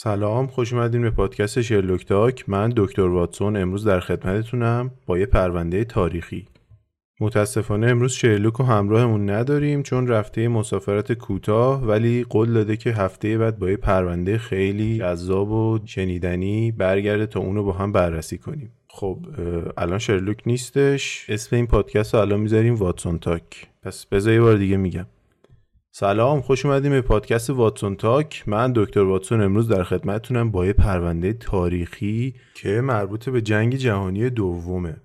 سلام خوش اومدین به پادکست شرلوک تاک. من دکتر واتسون امروز در خدمتتونم با یه پرونده تاریخی. متاسفانه امروز شرلوک رو همراهمون نداریم چون رفته مسافرت کوتاه ولی قول داده که هفته بعد با یه پرونده خیلی جذاب و شنیدنی برگرده تا اونو با هم بررسی کنیم. خب الان شرلوک نیستش. اسم این پادکست رو الان می‌ذاریم واتسون تاک. پس بذار یه بار دیگه میگم. سلام خوش اومدیم به پادکست واتسون تاک. من دکتر واتسون امروز در خدمتتونم با یه پرونده تاریخی که مربوط به جنگ جهانی دومه.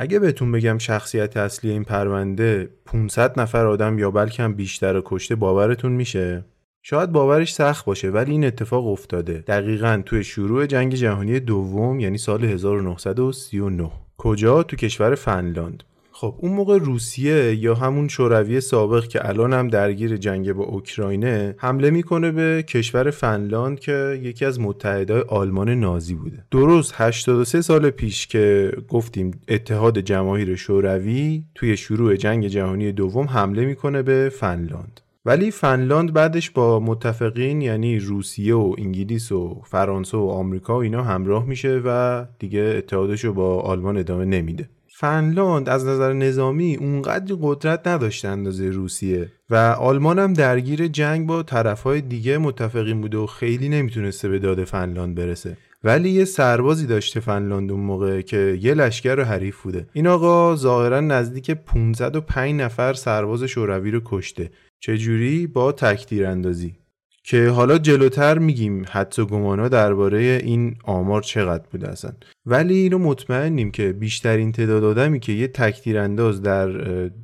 اگه بهتون بگم شخصیت اصلی این پرونده 500 نفر آدم یا بلکه هم بیشتر کشته باورتون میشه؟ شاید باورش سخت باشه ولی این اتفاق افتاده. دقیقا توی شروع جنگ جهانی دوم یعنی سال 1939 کجا؟ تو کشور فنلاند. خب اون موقع روسیه یا همون شوروی سابق که الان هم درگیر جنگ با اوکراینه حمله می‌کنه به کشور فنلاند که یکی از متحدای آلمان نازی بوده. درست 83 سال پیش که گفتیم اتحاد جماهیر شوروی توی شروع جنگ جهانی دوم حمله می‌کنه به فنلاند. ولی فنلاند بعدش با متفقین یعنی روسیه و انگلیس و فرانسه و آمریکا و اینا همراه میشه و دیگه اتحادش رو با آلمان ادامه نمیده. فنلاند از نظر نظامی اونقدر قدرت نداشته اندازه روسیه و آلمان هم درگیر جنگ با طرفهای دیگه متفقین بوده و خیلی نمی‌تونسته به داد فنلاند برسه. ولی یه سربازی داشته فنلاند اون موقع که یه لشکر حریف بوده. این آقا ظاهرا نزدیک 505 نفر سرباز شوروی رو کشته. چجوری؟ با تکتیر اندازی که حالا جلوتر میگیم و گمانا درباره این آمار چقدر بوده اصلا. ولی اینو مطمئنیم که بیشترین تعداد آدمی که یه تکتیر انداز در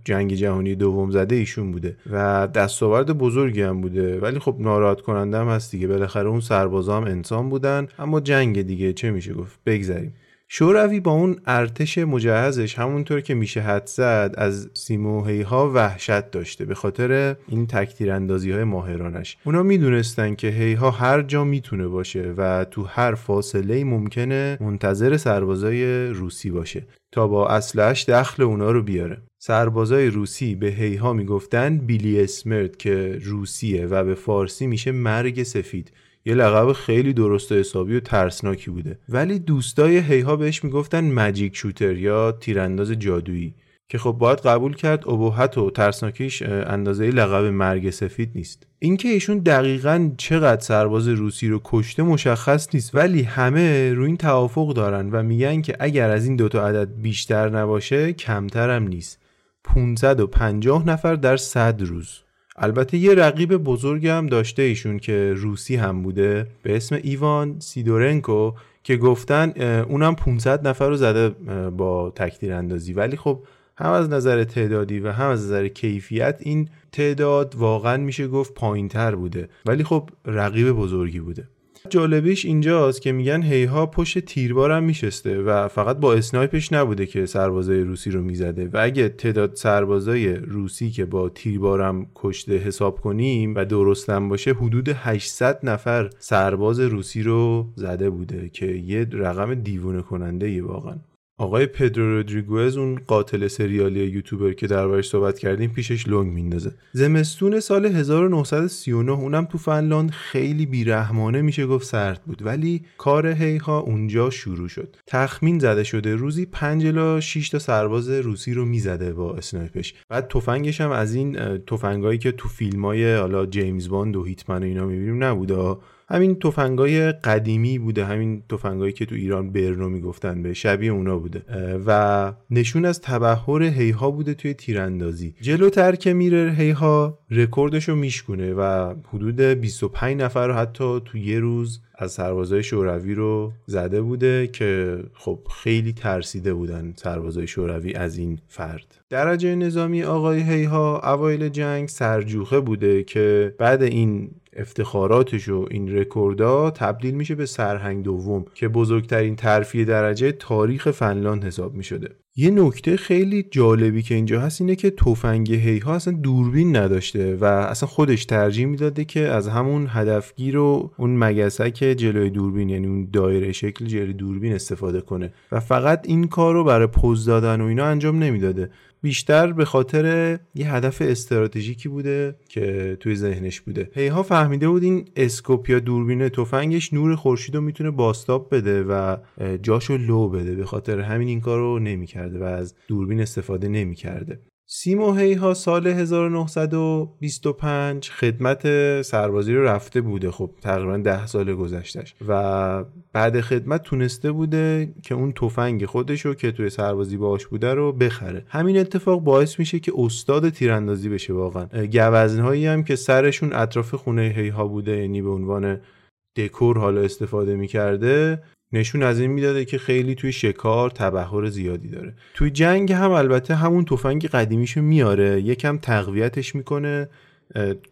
جنگ جهانی دوم زده ایشون بوده و دستاورد بزرگی هم بوده. ولی خب ناراحت کننده هم هست دیگه. بالاخره اون سربازا هم انسان بودن. اما جنگ دیگه چه میشه گفت؟ بگذریم. شوروی با اون ارتش مجهزش همونطور که میشه حد زد از سیموهی ها وحشت داشته به خاطر این تکتیر اندازی های ماهرانش. اونا می‌دونستن که هیها هر جا می‌تونه باشه و تو هر فاصله ممکنه منتظر سربازای روسی باشه تا با اسلحش دخل اونا رو بیاره. سربازای روسی به هیها می‌گفتن بیلی اسمرت که روسیه و به فارسی میشه مرگ سفید. یه لقب خیلی درست و حسابی و ترسناکی بوده. ولی دوستای هیها بهش می‌گفتن مجیک شوتر یا تیرانداز جادویی که خب باید قبول کرد ابهت و ترسناکیش اندازه لقب مرگ سفید نیست. اینکه ایشون دقیقا چقدر سرباز روسی رو کشته مشخص نیست ولی همه رو این توافق دارن و میگن که اگر از این دوتا عدد بیشتر نباشه کمتر هم نیست 550 نفر در 100 روز. البته یه رقیب بزرگ هم داشته ایشون که روسی هم بوده به اسم ایوان سیدورنکو که گفتن اونم 500 نفر رو زده با تکتیر اندازی. ولی خب هم از نظر تعدادی و هم از نظر کیفیت این تعداد واقعا میشه گفت پایین تر بوده. ولی خب رقیب بزرگی بوده. جالبیش اینجاست که میگن هیها پشت تیربارم میشسته و فقط با اسنایپش نبوده که سربازای روسی رو می‌زده. و اگه تعداد سربازای روسی که با تیربارم کشته حساب کنیم و درستم باشه حدود 800 نفر سرباز روسی رو زده بوده که یه رقم دیوونه کننده واقعا. آقای پدرو رودریگوز اون قاتل سریالی یوتیوبر که دربارش صحبت کردیم پیشش لنگ میندازه. زمستون سال 1939 اونم تو فنلاند خیلی بیرحمانه میشه گفت سرد بود. ولی کار هیها اونجا شروع شد. تخمین زده شده. روزی 5 الی 6 تا سرباز روسی رو می‌زده با اسنایپش. بعد تفنگش هم از این تفنگایی که تو فیلمای حالا جیمز باند و هیتمن و اینا می‌بینیم نبوده همین تفنگای قدیمی بوده. همین تفنگایی که تو ایران برنو می‌گفتن به شبیه اونا بوده. و نشون از تبهر هیها بوده توی تیراندازی. جلوتر که میره هیها رکوردش رو میشکونه و حدود 25 نفر رو حتی تو یه روز از سربازای شوروی رو زده بوده که خب خیلی ترسیده بودن سربازای شوروی از این فرد. درجه نظامی آقای هیها اوایل جنگ سرجوخه بوده که بعد این افتخاراتش و این رکوردا تبدیل میشه به سرهنگ دوم که بزرگترین ترفیع درجه تاریخ فنلاند حساب می‌شده. یه نکته خیلی جالبی که اینجا هست اینه که تفنگ هیها اصلا دوربین نداشته و اصلا خودش ترجیح می‌داده که از همون هدفگیر و اون مگسک جلوی دوربین یعنی اون دایره شکل جلوی دوربین استفاده کنه. و فقط این کار رو برای پوز دادن و اینا انجام نمی‌داده. بیشتر به خاطر یه هدف استراتژیکی بوده که توی ذهنش بوده. هیها فهمیده بود این اسکوپ یا دوربین تفنگش نور خورشید رو می‌تونه باستاب بده و جاشو لو بده به خاطر همین این کار رو نمی‌کرده و از دوربین استفاده نمی‌کرده. سیمو هیها سال 1925 خدمت سربازی رو رفته بوده خب تقریبا ده سال گذشتش و بعد خدمت تونسته بوده که اون تفنگ خودش رو که توی سربازی باش بوده رو بخره. همین اتفاق باعث میشه که استاد تیراندازی بشه واقعا. گوزنهایی هم که سرشون اطراف خونه هیها بوده یعنی به عنوان دکور حالا استفاده می‌کرده نشون از این می‌داده که خیلی توی شکار تبهر زیادی داره. توی جنگ هم البته همون تفنگ قدیمیشو میاره. یکم تقویتش می‌کنه.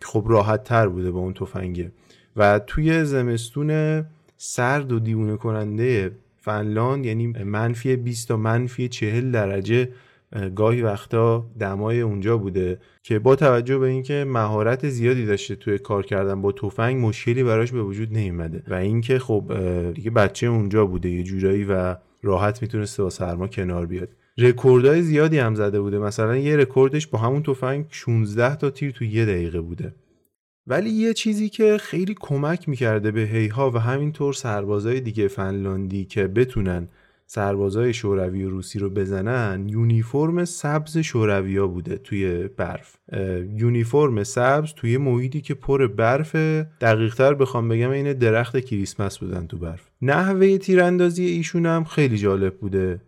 خب راحت تر بوده با اون تفنگه. و توی زمستون سرد و دیوونه کننده فنلاند یعنی منفی 20 تا منفی 40 درجه گاهی وقتا دمای اونجا بوده که با توجه به اینکه مهارت زیادی داشته توی کار کردن با تفنگ مشکلی براش به وجود نیومده. و اینکه خب دیگه بچه اونجا بوده یه جورایی و راحت می‌تونسته با سرما کنار بیاد. رکوردهای زیادی هم زده بوده. مثلا یه رکوردش با همون تفنگ 16 تا تیر تو یه دقیقه بوده. ولی یه چیزی که خیلی کمک می‌کرده به هیها و همینطور سربازای دیگه فنلاندی که بتونن سربازای شوروی و روسی رو بزنن یونیفرم سبز شورویا بوده توی برف. یونیفرم سبز توی محیطی که پر برف دقیقتر بخوام بگم این درخت کریسمس بودن تو برف. نحوه تیراندازی ایشون هم خیلی جالب بوده.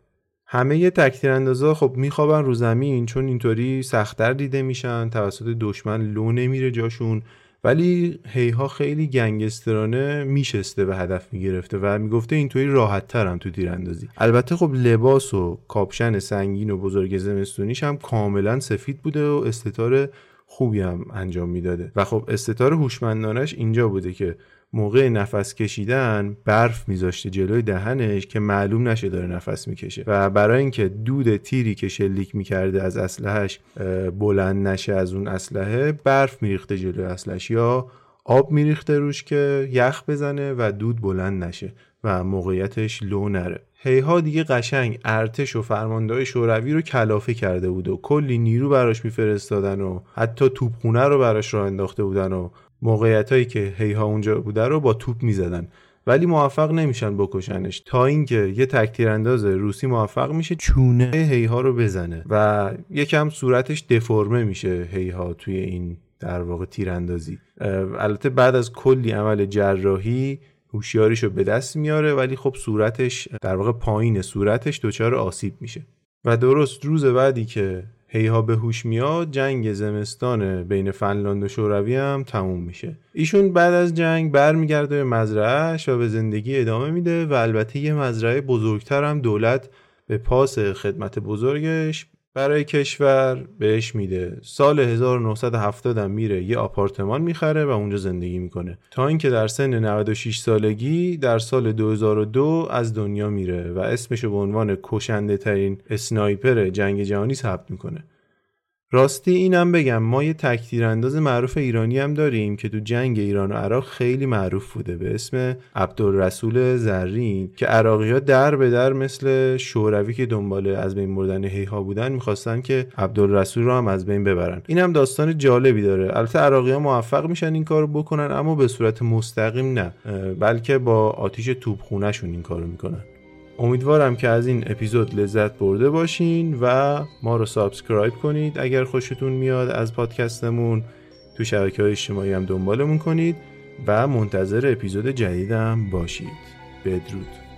همه تک تیراندازا خب میخوابن رو زمین چون اینطوری سختتر دیده میشن توسط دشمن لو نمیره جاشون. ولی هیها خیلی گنگسترانه میشسته و هدف می‌گرفته و می‌گفته اینطوری راحت ترم تو تیراندازی. البته خب لباس و کاپشن سنگین و بزرگ زمستونیش هم کاملا سفید بوده و استتار خوبی هم انجام می‌داده. و خب استتار هوشمندانش اینجا بوده که موقع نفس کشیدن برف میذاشته جلوی دهنش که معلوم نشه داره نفس می‌کشه. و برای اینکه دود تیری که شلیک می‌کرده از اسلحهش بلند نشه از اون اسلحه برف میریخته جلوی اسلحش یا آب میریخته روش که یخ بزنه و دود بلند نشه و موقعیتش لو نره. هیها دیگه قشنگ ارتش و فرماندهای شوروی رو کلافه کرده بود و کلی نیرو براش میفرستادن و حتی توپخونه رو براش راه انداخته بودن و موقعیت هایی که هیها اونجا بوده رو با توپ می‌زدن. ولی موفق نمیشن بکشنش. تا اینکه یه تکتیر انداز روسی موفق میشه چونه هیها رو بزنه. و یکم صورتش دفرمه میشه هیها توی این در واقع تیراندازی. البته بعد از کلی عمل جراحی هوشیاریشو به دست میاره ولی خب صورتش در واقع پایین صورتش دچار آسیب میشه. و درست روز بعدی که هیها به هوش میاد جنگ زمستان بین فنلاند و شوروی هم تموم میشه. ایشون بعد از جنگ برمیگرده به مزرعهش و به زندگی ادامه میده و البته یه مزرعه بزرگتر هم دولت به پاس خدمت بزرگش برای کشور بهش میده. سال 1970 هم میره یه آپارتمان می‌خره و اونجا زندگی می‌کنه. تا اینکه در سن 96 سالگی در سال 2002 از دنیا میره و اسمشو به عنوان کشنده ترین اسنایپر جنگ جهانی ثبت می‌کنه. راستی اینم بگم ما یه تکتیرانداز معروف ایرانی هم داریم که تو جنگ ایران و عراق خیلی معروف بوده به اسم عبدالرسول زرین که عراقی ها در به در مثل شوروی که دنبال از بین بردن هیها بودن می‌خواستن که عبدالرسول رو هم از بین ببرن. این هم داستان جالبی داره. البته عراقی ها موفق میشن این کارو بکنن اما به صورت مستقیم نه بلکه با آتیش توپخونهشون این کارو می‌کنن. امیدوارم که از این اپیزود لذت برده باشین و ما رو subscribe کنید. اگر خوشتون میاد از پادکستمون تو شبکه های اجتماعی هم دنبالمون کنید و منتظر اپیزود جدیدم باشید. بدرود.